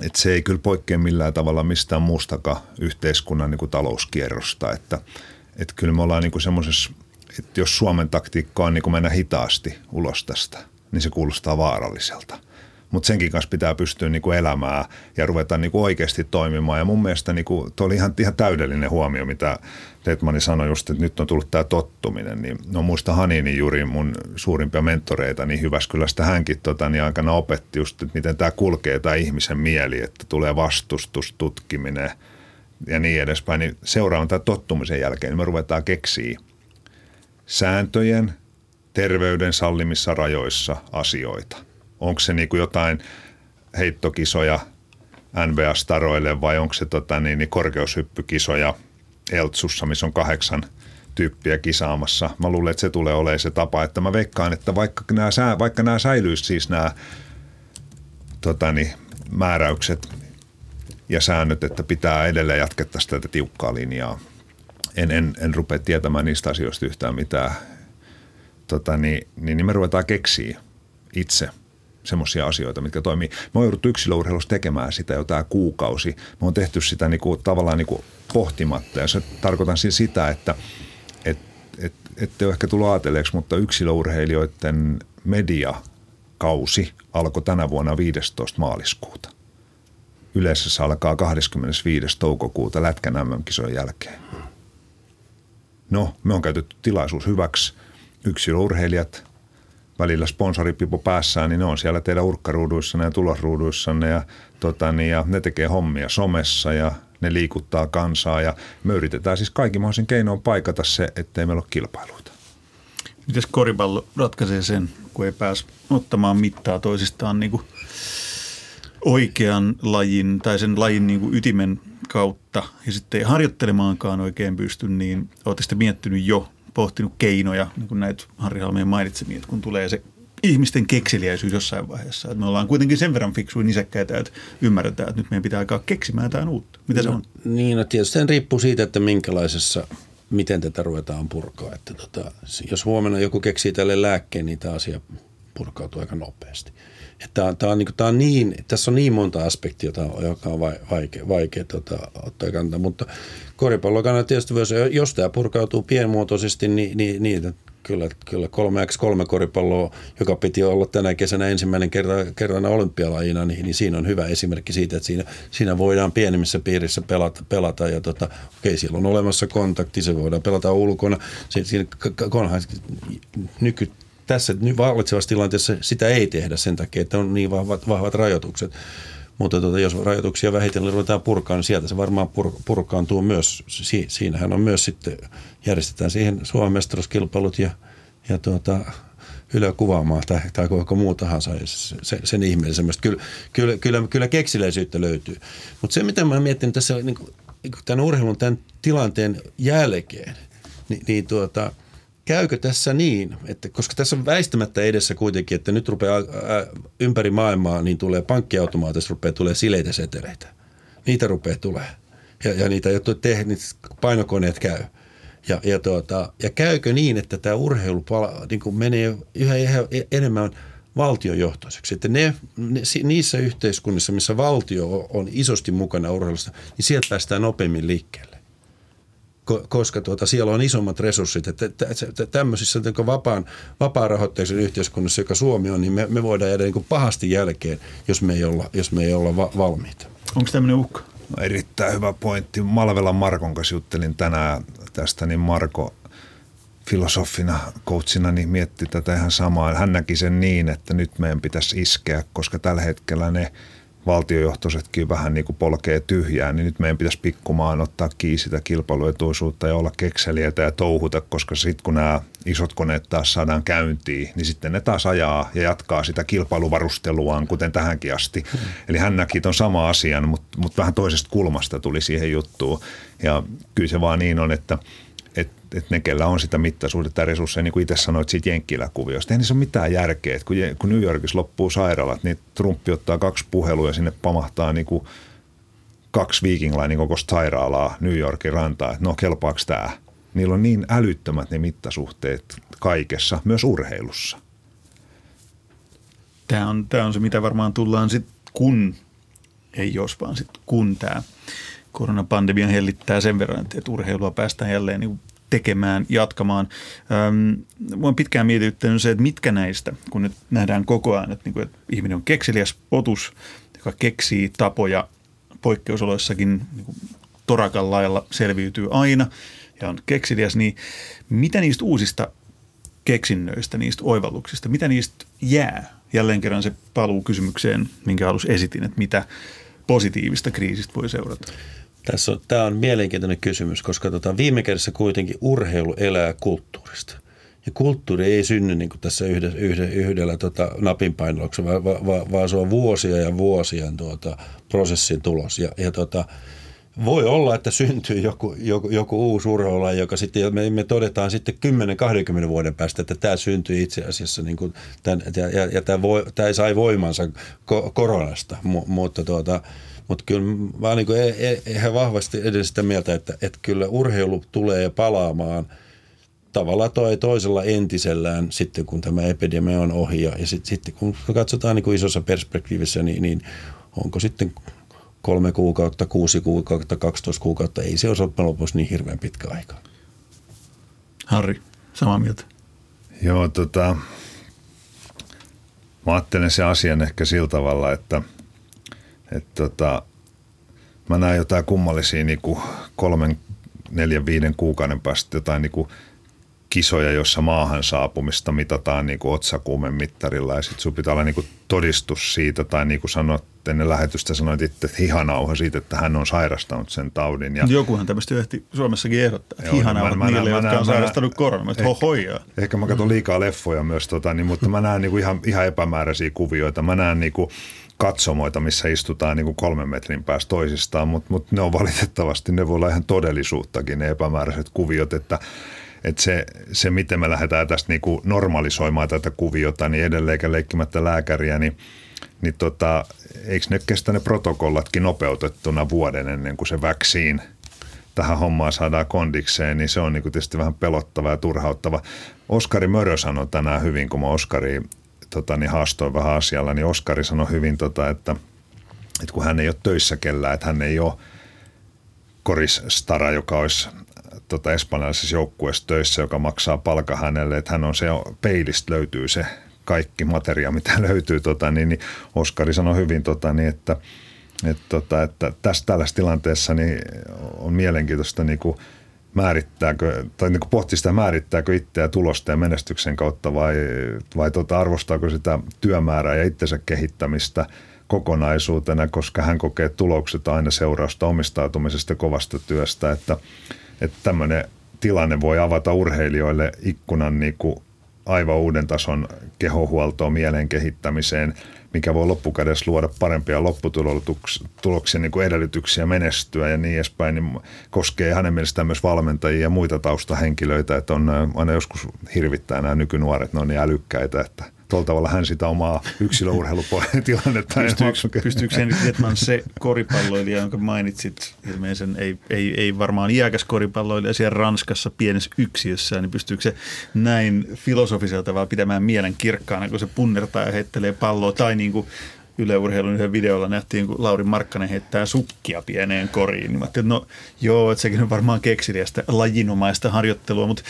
että se ei kyllä poikkea millään tavalla mistään muustakaan yhteiskunnan niin kuin talouskierrosta. Että, että kyllä me ollaan niin semmoisessa, että jos Suomen taktiikka on niin kuin mennä hitaasti ulos tästä, niin se kuulostaa vaaralliselta – mutta senkin kanssa pitää pystyä niinku elämään ja ruveta niinku oikeasti toimimaan. Ja mun mielestä niinku, tuo oli ihan, ihan täydellinen huomio, mitä Letmani sanoi just, että nyt on tullut tämä tottuminen. Niin, no muista Hanini juuri mun suurimpia mentoreita, niin Hyväskylästä hänkin tota, niin aikana opetti just, että miten tämä kulkee tämä ihmisen mieli, että tulee vastustus, tutkiminen ja niin edespäin. Niin seuraavan tämän tottumisen jälkeen niin me ruvetaan keksiä sääntöjen, terveyden sallimissa rajoissa asioita – onko se niin jotain heittokisoja NBA-staroille vai onko se tota, niin, niin korkeushyppykisoja Eltsussa, missä on kahdeksan tyyppiä kisaamassa. Mä luulen, että se tulee olemaan se tapa, että mä veikkaan, että vaikka nämä, vaikka nämä säilyisi siis nämä tota, niin, määräykset ja säännöt, että pitää edelleen jatkettaisiin tätä tiukkaa linjaa. En, en, en rupea tietämään niistä asioista yhtään mitään. Tota, niin, niin, niin me ruvetaan keksiä itse – semmoisia asioita, mitkä toimii. Me on jouduttu yksilöurheilussa tekemään sitä jo tämä kuukausi. Me on tehty sitä niinku, tavallaan niinku pohtimatta ja se tarkoitan siis sitä, että et, et, ette ole ehkä tullut ajatelleeksi, mutta yksilöurheilijoiden mediakausi alkoi tänä vuonna 15. maaliskuuta. Yleensä se alkaa 25. toukokuuta Lätkän MM-kisojen jälkeen. No, me on käytetty tilaisuus hyväksi. Yksilöurheilijat – välillä sponsoripipo päässään, niin ne on siellä teidän urkkaruuduissanne ja tulosruuduissanne ja, tota, niin, ja ne tekee hommia somessa ja ne liikuttaa kansaa ja me yritetään siis kaikki mahdollisin keinoin paikata se, ettei meillä ole kilpailuita. Miten koripallo ratkaisee sen, kun ei pääse ottamaan mittaa toisistaan niin kuin oikean lajin tai sen lajin niin kuin ytimen kautta ja sitten ei harjoittelemaankaan oikein pysty, niin olette sitten miettinyt jo pohtinut keinoja, niin kuin näitä Harri Halmeen mainitsemia, että kun tulee se ihmisten kekseliäisyys jossain vaiheessa. Että me ollaan kuitenkin sen verran fiksuin nisäkkäitä, että ymmärretään, että nyt meidän pitää alkaa keksimään jotain uutta. Mitä no, se on? Niin, no tietysti se riippuu siitä, että minkälaisessa, miten tätä ruvetaan purkaa. Että tota, jos huomenna joku keksii tälle lääkkeen, niin tämä asia purkautuu aika nopeasti. Tämä, tämä, on, niin, tämä on niin, tässä on niin monta aspektia, joka on vaikea, vaikea tota, ottaa kantaa, mutta koripallon kannalta tietysti myös, jos tämä purkautuu pienmuotoisesti, niin, niin, niin kyllä, kyllä 3x3 koripalloa, joka piti olla tänä kesänä ensimmäinen kerta, kerran olympialajina, niin, niin siinä on hyvä esimerkki siitä, että siinä, siinä voidaan pienemmissä piirissä pelata, pelata ja tota, okei, siellä on olemassa kontakti, se voidaan pelata ulkona. Siinä, siinä onhan nyky, tässä vallitsevassa tilanteessa sitä ei tehdä sen takia, että on niin vahvat, vahvat rajoitukset. Mutta tuota, jos rajoituksia vähitellen ruvetaan purkaa, niin sieltä se varmaan pur, purkaantuu myös. Si, siinähän on myös sitten, järjestetään siihen Suomen mestaruuskilpailut ja, ja tuota, Yle kuvaamaan tai, tai koko muu tahansa se, sen ihmeellisemmästä. Kyllä, kyllä, kyllä, kyllä keksiläisyyttä löytyy. Mutta se, mitä mä mietin tässä niin kuin, tämän urheilun tämän tilanteen jälkeen, niin, niin tuota, käykö tässä niin, että koska tässä on väistämättä edessä kuitenkin, että nyt rupeaa ää, ympäri maailmaa, niin tulee pankkiautomaatista, rupeaa tulee sileitä seteleitä. Niitä rupeaa tulee. Ja, ja niitä, jotta te, niitä painokoneet käy. Ja, ja, tuota, ja käykö niin, että tämä urheilu pala, niin kuin menee yhä, yhä enemmän valtiojohtoiseksi. Että ne, ne, niissä yhteiskunnissa, missä valtio on isosti mukana urheilusta, niin sieltä päästään nopeammin liikkeelle. Koska tuota, siellä on isommat resurssit. Että tämmöisissä niin vapaan, vapaa-rahoitteisen yhteiskunnassa, joka Suomi on, niin me, me voidaan jäädä niin pahasti jälkeen, jos me ei olla, jos me ei olla va- valmiita. Onko tämmöinen uhka? No, erittäin hyvä pointti. Malvelan Markon kanssa juttelin tänään tästä, niin Marko filosofina, coachina, niin mietti tätä ihan samaa. Hän näki sen niin, että nyt meidän pitäisi iskeä, koska tällä hetkellä ne – valtiojohtoisetkin vähän niin kuin polkee tyhjää, niin nyt meidän pitäisi pikkumaan ottaa kiinni sitä kilpailuetuisuutta ja olla kekseliäitä ja touhuta, koska sitten kun nämä isot koneet taas saadaan käyntiin, niin sitten ne taas ajaa ja jatkaa sitä kilpailuvarusteluaan, kuten tähänkin asti. Hmm. Eli hän näki tuon sama asian, mutta, mutta vähän toisesta kulmasta tuli siihen juttuun. Ja kyllä se vaan niin on, että – että ne, kellä on sitä mittasuhdetta ja resursseja, niin kuin itse sanoit siitä Jenkkilä-kuviosta, ei niissä ole mitään järkeä. Että kun, kun New Yorkissa loppuu sairaalat, niin Trumpi ottaa kaksi puhelua ja sinne pamahtaa niin kuin kaksi Viking Linein kokoista sairaalaa New Yorkin rantaa, että no kelpaako tämä? Niillä on niin älyttömät ne mittasuhteet kaikessa, myös urheilussa. Tämä on, tämä on se, mitä varmaan tullaan sitten, kun, ei jos vaan sitten kun tämä koronapandemia hellittää sen verran, että urheilua päästään jälleen niin tekemään, jatkamaan. Mua on pitkään mietityttänyt se, että mitkä näistä, kun nyt nähdään koko ajan, että, niin kuin, että ihminen on kekseliäs otus, joka keksii tapoja poikkeusoloissakin niin kuin torakan lailla selviytyy aina ja on kekseliäs, niin mitä niistä uusista keksinnöistä, niistä oivalluksista, mitä niistä jää? Jälleen kerran se paluu kysymykseen, minkä alussa esitin, että mitä positiivista kriisistä voi seurata. Tässä on, tämä on mielenkiintoinen kysymys, koska tota, viime kädessä kuitenkin urheilu elää kulttuurista. Ja kulttuuri ei synny niin kuin tässä yhdellä, yhdellä, yhdellä tota, napinpainalluksella, vaan, vaan, vaan se on vuosia ja vuosien tuota, prosessin tulos. Ja, ja tota, voi olla, että syntyy joku, joku, joku uusi urheilulaji, joka sitten, me, me todetaan sitten 10-20 vuoden päästä, että tämä syntyi itse asiassa, niin kuin tämän, ja, ja, ja tämä, voi, tämä sai voimansa koronasta, mutta tuota, mutta kyllä mä niin ihan vahvasti edes sitä mieltä, että, että kyllä urheilu tulee palaamaan tavalla tai toisella entisellään sitten, kun tämä epidemia on ohi. Ja, sitten, sitten kun katsotaan niin kuin isossa perspektiivissä, niin, niin onko sitten kolme kuukautta, kuusi kuukautta, 12 kuukautta, ei se ole lopuksi niin hirveän pitkä aika. Harri, samaa mieltä. Joo, tota, mä ajattelen se asian ehkä sillä tavalla, että – et tota, mä näen jotain kummallisia niin kuin kolmen, neljän, viiden kuukauden päästä jotain niin kuin kisoja, jossa maahan saapumista mitataan niin kuin otsakuumen mittarilla ja sitten sun pitää olla niin kuin todistus siitä tai niin kuin sanoit ennen lähetystä sanoit itse, että hihanauha siitä, että hän on sairastanut sen taudin. Ja, Jokuhan tämmöistä ehti Suomessakin ehdottaa, että hihanauhat mä, niille, mä, jotka mä, on sairastanut koronaa. Ehkä, hohojaa. ehkä mä katson liikaa leffoja myös, tota, niin, mutta mä näen niin kuin ihan, ihan epämääräisiä kuvioita. Mä näen niin kuin, katsomoita, missä istutaan niin kuin kolmen metrin päästä toisistaan, mutta, mutta ne on valitettavasti, ne voi olla ihan todellisuuttakin ne epämääräiset kuviot, että, että se, se, miten me lähdetään tästä niin kuin normalisoimaan tätä kuviota, niin edelleenkä leikkimättä lääkäriä, niin, niin tota, eikö ne kestä ne protokollatkin nopeutettuna vuoden ennen kuin se väksiin tähän hommaan saadaan kondikseen, niin se on niin kuin tietysti vähän pelottava ja turhauttava. Oskari Mörö sanoi tänään hyvin, kun mä Oskari tota, niin haastoin vähän asialla, niin Oskari sanoi hyvin, tota, että, että kun hän ei ole töissä kellään, että hän ei ole korisstara, joka olisi tota, espanjalaisessa joukkueessa töissä, joka maksaa palka hänelle, että hän on se, peilistä löytyy se kaikki materia, mitä löytyy, tota, niin, niin Oskari sanoi hyvin, tota, niin, että, että, tota, että tässä tällaisessa tilanteessa niin on mielenkiintoista niin kuin määrittääkö, tai niin pohti sitä määrittääkö itseä tulosta ja menestyksen kautta vai, vai tota, arvostaako sitä työmäärää ja itsensä kehittämistä kokonaisuutena, koska hän kokee tulokset aina seurausta omistautumisesta kovasta työstä, että, että tämmöinen tilanne voi avata urheilijoille ikkunan niin kuin aivan uuden tason kehohuoltoon, mielen kehittämiseen, mikä voi loppukädessä luoda parempia lopputuloksia, niin kuin edellytyksiä menestyä ja niin edespäin, niin koskee hänen mielestään myös valmentajia ja muita taustahenkilöitä, että on aina joskus hirvittää nämä nykynuoret, ne on niin älykkäitä, että – tuolla tavalla hän sitä omaa yksilöurheilutilannetta. Pystyykö, pystyykö sen Vietman se koripalloilija, jonka mainitsit, ilmeisen ei, ei, ei varmaan iäkäs koripalloilija siellä Ranskassa pienessä yksiössä, niin pystyykö se näin filosofiselta vaan pitämään mielen kirkkaana, kun se punnertaa ja heittelee palloa, tai niin kuin yleurheilun yhden videolla nähtiin, kun Lauri Markkanen heittää sukkia pieneen koriin. Niin mä että no joo, että sekin on varmaan keksiliästä lajinomaista harjoittelua, mutta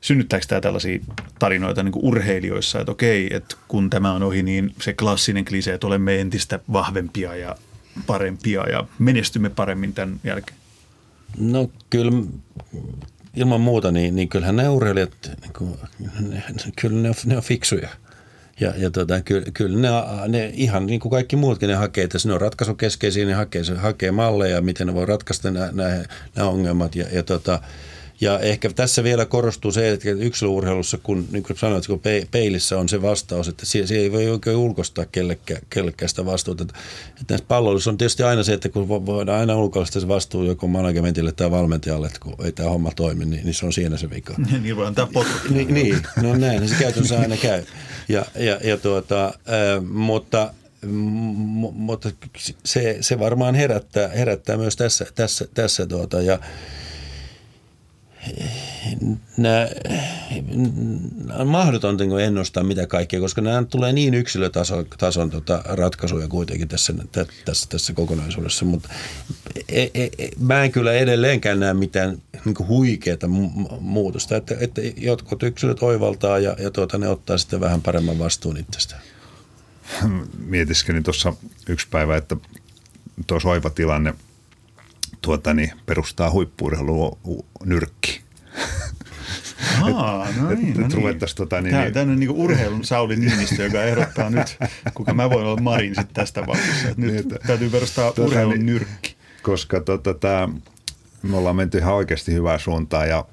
synnyttääkö tämä tällaisia tarinoita niin kuin urheilijoissa, että okei, että kun tämä on ohi, niin se klassinen klise, että olemme entistä vahvempia ja parempia ja menestymme paremmin tämän jälkeen? No kyllä ilman muuta, niin, niin kyllähän ne urheilijat, niin kuin, ne, kyllä ne on, ne on fiksuja. Ja, ja tota, kyllä, kyllä ne, ne, ihan niin kuin kaikki muutkin ne hakee, että ne on ratkaisukeskeisiä, ne hakee, hakee malleja, miten ne voi ratkaista nämä, ongelmat. Ja, ja tota, ja ehkä tässä vielä korostuu se, että yksilöurheilussa, kun niin kuin sanoit, kun peilissä on se vastaus, että se, se ei voi oikein ulkostaa kellekään, kellekään sitä vastuuta. Että, että näissä palloissa on tietysti aina se, että kun voidaan aina ulkoista se vastuu joko managementille tai valmentajalle, että kun ei tämä homma toimi, niin, niin se on siinä se vika. niin voi antaa potkut. Niin, niin, no näin, se käytännössä aina käy. Ja, ja, ja tuota, äh, mutta mutta se, se varmaan herättää, herättää myös tässä, tässä, tässä tuota, ja, nämä, on mahdotonta niin ennustaa mitä kaikkea, koska nämä tulee niin yksilötason tason, tota, ratkaisuja kuitenkin tässä, tässä, tässä kokonaisuudessa, mutta e, e, e, mä en kyllä edelleenkään näe mitään niin huikeaa muutosta, että, että jotkut yksilöt oivaltaa ja, ja tuota, ne ottaa sitten vähän paremman vastuun itsestään. Mietiskelin tuossa yksi päivä, että tuossa oiva tilanne – tuota, niin perustaa huippuurheilu nyrkki. Aa, no niin, no niin. Tota, niin, Tämä on niin urheilun Sauli Niinistö, joka ehdottaa nyt, kuka mä voin olla Marin sitten tästä vaiheessa. Nyt niin, täytyy perustaa tota, urheilun niin, nyrkki. Koska tota, tää, me ollaan menty ihan oikeasti hyvään suuntaan ja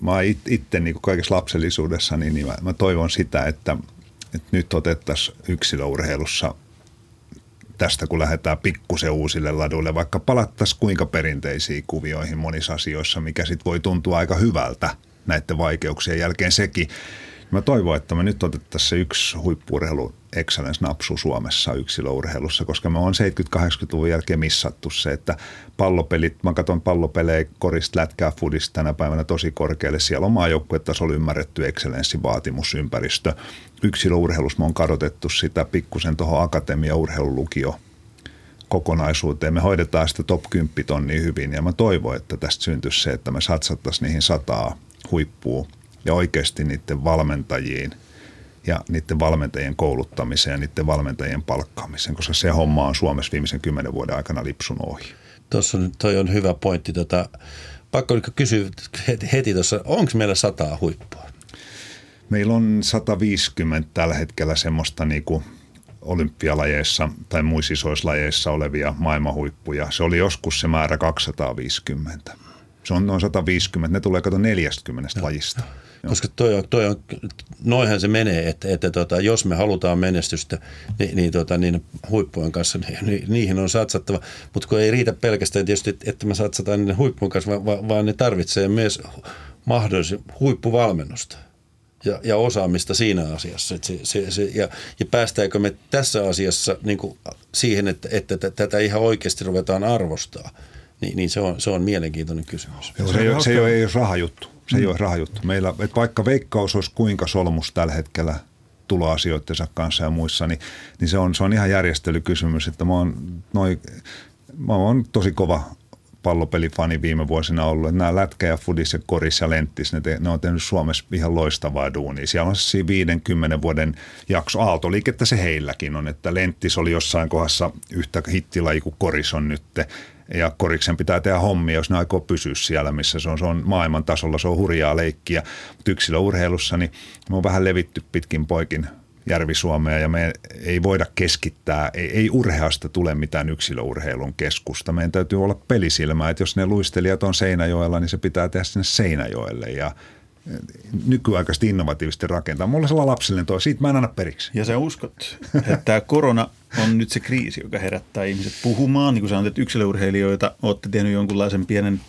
mä it, itse niin kaikessa lapsellisuudessa, niin, niin mä, mä toivon sitä, että, että nyt otettaisiin yksilöurheilussa – tästä, kun lähdetään pikkusen uusille laduille, vaikka palattaisiin kuinka perinteisiin kuvioihin monissa asioissa, mikä sitten voi tuntua aika hyvältä näiden vaikeuksien jälkeen sekin. Mä toivon, että me nyt otettaisiin se yksi huippuurheilu excellence-napsu Suomessa yksilöurheilussa, koska me on 70-80-luvun jälkeen missattu se, että pallopelit, mä katson pallopelejä, korista, lätkää, fudista tänä päivänä tosi korkealle. Siellä on maajoukkuetasolla ymmärretty excellenssivaatimusympäristö. Yksilöurheilussa me on kadotettu sitä pikkusen tuohon akatemia urheilulukio kokonaisuuteen. Me hoidetaan sitä top 10 tonnia hyvin ja mä toivon, että tästä syntyisi se, että me satsattaisiin niihin sataa huippua ja oikeasti niiden valmentajiin ja niiden valmentajien kouluttamiseen ja niiden valmentajien palkkaamiseen, koska se homma on Suomessa viimeisen kymmenen vuoden aikana lipsunut ohi. Tuossa on, toi on hyvä pointti. Tota, pakko kysyä heti tuossa, onko meillä sataa huippua? Meillä on 150 tällä hetkellä semmoista niin kuin olympialajeissa tai muissa isoissa lajeissa olevia maailmanhuippuja. Se oli joskus se määrä 250. Se on noin 150, ne tulee kato 40 no. Koska toi on, toi on, noinhan se menee, että, että tota, jos me halutaan menestystä, niin, niin, tota, niin huippujen kanssa, niin, niihin on satsattava. Mutta kun ei riitä pelkästään tietysti, että me satsataan niiden huippujen kanssa, vaan, vaan ne tarvitsee myös mahdollisesti huippuvalmennusta ja, ja osaamista siinä asiassa. Että se, se, se, ja, ja päästäänkö me tässä asiassa niin kuin siihen, että, että tätä ihan oikeasti ruvetaan arvostaa, niin, niin se, on, se on mielenkiintoinen kysymys. Joo, se, ei, se ei ole, ei ole rahajuttu. Se ei ole rahajuttu. Meillä, että vaikka veikkaus olisi kuinka solmus tällä hetkellä tuloasioittensa kanssa ja muissa, niin, niin se, on, se on ihan järjestelykysymys, että mä oon, noi, mä oon tosi kova pallopelifani viime vuosina ollut. Että nämä lätkä ja fudis ja koris ja lenttis, ne, te, ne on tehnyt Suomessa ihan loistavaa duunia. Siellä on siis 50 vuoden jakso aaltoliikettä se heilläkin on, että lenttis oli jossain kohdassa yhtä hittilaji kuin koris on nyt ja koriksen pitää tehdä hommia, jos ne aikoo pysyä siellä, missä se on, se on maailman tasolla, se on hurjaa leikkiä. Mutta yksilöurheilussa niin me on vähän levitty pitkin poikin Järvi-Suomea ja me ei voida keskittää, ei, ei urheasta tule mitään yksilöurheilun keskusta. Meidän täytyy olla pelisilmä, että jos ne luistelijat on Seinäjoella, niin se pitää tehdä sinne Seinäjoelle ja nykyaikaisesti innovatiivisesti rakentaa. Mulla on sellainen lapsellinen toi, siitä mä en anna periksi. Ja sä uskot, että tämä korona on nyt se kriisi, joka herättää ihmiset puhumaan. Niin kuin sanoit, että yksilöurheilijoita olette tehnyt jonkunlaisen pienen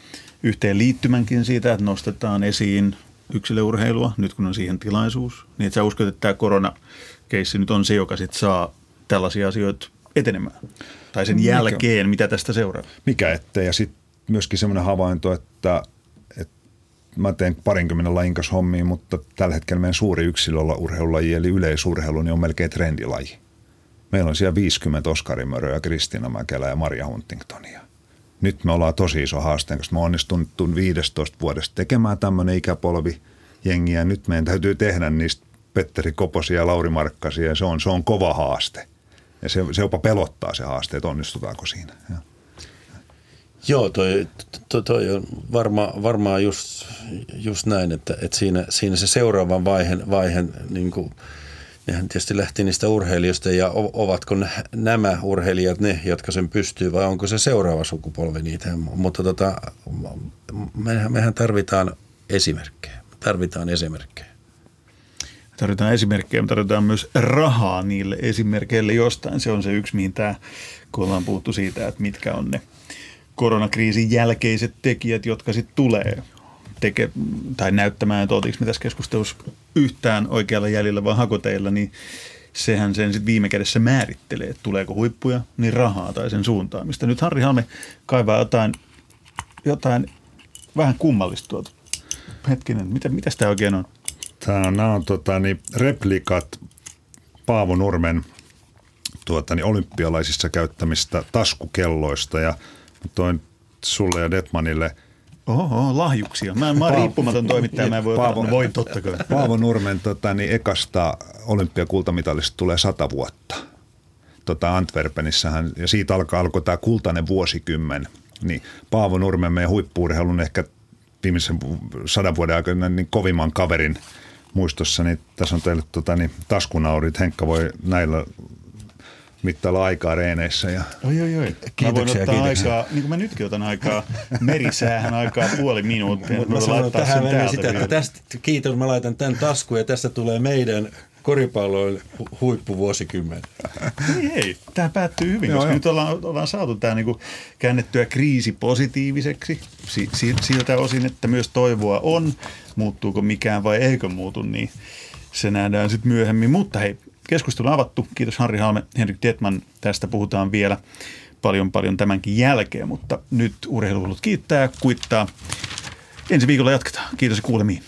yhteenliittymänkin siitä, että nostetaan esiin yksilöurheilua, nyt kun on siihen tilaisuus. Niin että sä uskot, että tämä koronakeissi nyt on se, joka sit saa tällaisia asioita etenemään. Tai sen Mikä? jälkeen, mitä tästä seuraa. Mikä ettei. Ja sitten myöskin semmoinen havainto, että, että mä teen parinkymmenen lajin kanssa hommia, mutta tällä hetkellä meidän suuri yksilöllä urheilulaji, eli yleisurheilu, niin on melkein trendilaji Meillä on siellä 50 Oskarimöröä, Kristina Mäkelä ja Maria Huntingtonia. Nyt me ollaan tosi iso haasteen, koska me onnistun 15 vuodesta tekemään tämmöinen ikäpolvi jengi ja nyt meidän täytyy tehdä niistä Petteri Koposia ja Lauri Markkasia ja se on, se on kova haaste. Ja se, se jopa pelottaa se haaste, että onnistutaanko siinä. Ja. Joo, toi, toi, toi on varma, varmaan just, just näin, että, että siinä, siinä se seuraavan vaiheen, vaiheen niin kuin, nehän tietysti lähti niistä urheilijoista ja ovatko nämä urheilijat ne, jotka sen pystyy vai onko se seuraava sukupolvi niitä. Mutta tota, mehän, mehän tarvitaan esimerkkejä. Tarvitaan esimerkkejä. Tarvitaan esimerkkejä, mutta tarvitaan myös rahaa niille esimerkkeille jostain. Se on se yksi, mihin tämä, kun ollaan puhuttu siitä, että mitkä on ne koronakriisin jälkeiset tekijät, jotka sitten tulee teke, tai näyttämään, että oltiinko me tässä keskustelussa yhtään oikealla jäljellä vai hakoteilla, niin sehän sen sitten viime kädessä määrittelee, että tuleeko huippuja, niin rahaa tai sen suuntaamista. Nyt Harri Halme kaivaa jotain, jotain vähän kummallista tuolta. Hetkinen, mitä, mitä tämä oikein on? Tämä on, nämä on tota, niin, replikat Paavo Nurmen tuota, niin, olympialaisissa käyttämistä taskukelloista ja toin sulle ja Detmanille – Oho, lahjuksia. Mä, mä oon riippumaton toimittaja, mä en voi Paavo, voin totta kai. Paavo Nurmen tota, niin ekasta olympiakultamitalista tulee sata vuotta. Tota Antwerpenissähän, ja siitä alkaa, alkoi tämä kultainen vuosikymmen. Niin Paavo Nurmen, meidän huippuurheilun ehkä viimeisen sadan vuoden aikana niin kovimman kaverin muistossa, niin tässä on teille tota, niin, taskunaurit. Henkka voi näillä mittailla aikaa reeneissä. Ja... Oi, oi, oi. Kiitoksia, mä kiitoksia. Aikaa, niin kuin mä nytkin otan aikaa, merisäähän aikaa puoli minuuttia. Mutta mä sanon tähän sitä, että tästä, kiitos, mä laitan tämän taskuun ja tästä tulee meidän koripallon huippuvuosikymmen. Ei, hei, tämä päättyy hyvin, Joo, koska jo. nyt ollaan, ollaan saatu tämä niinku käännettyä kriisi positiiviseksi si, si, siltä osin, että myös toivoa on. Muuttuuko mikään vai eikö muutu, niin se nähdään sitten myöhemmin. Mutta hei, Keskustelu avattu. Kiitos Harri Halme, Henrik Detman. Tästä puhutaan vielä paljon paljon tämänkin jälkeen, mutta nyt urheiluhulut kiittää ja kuittaa. Ensi viikolla jatketaan. Kiitos ja kuulemiin.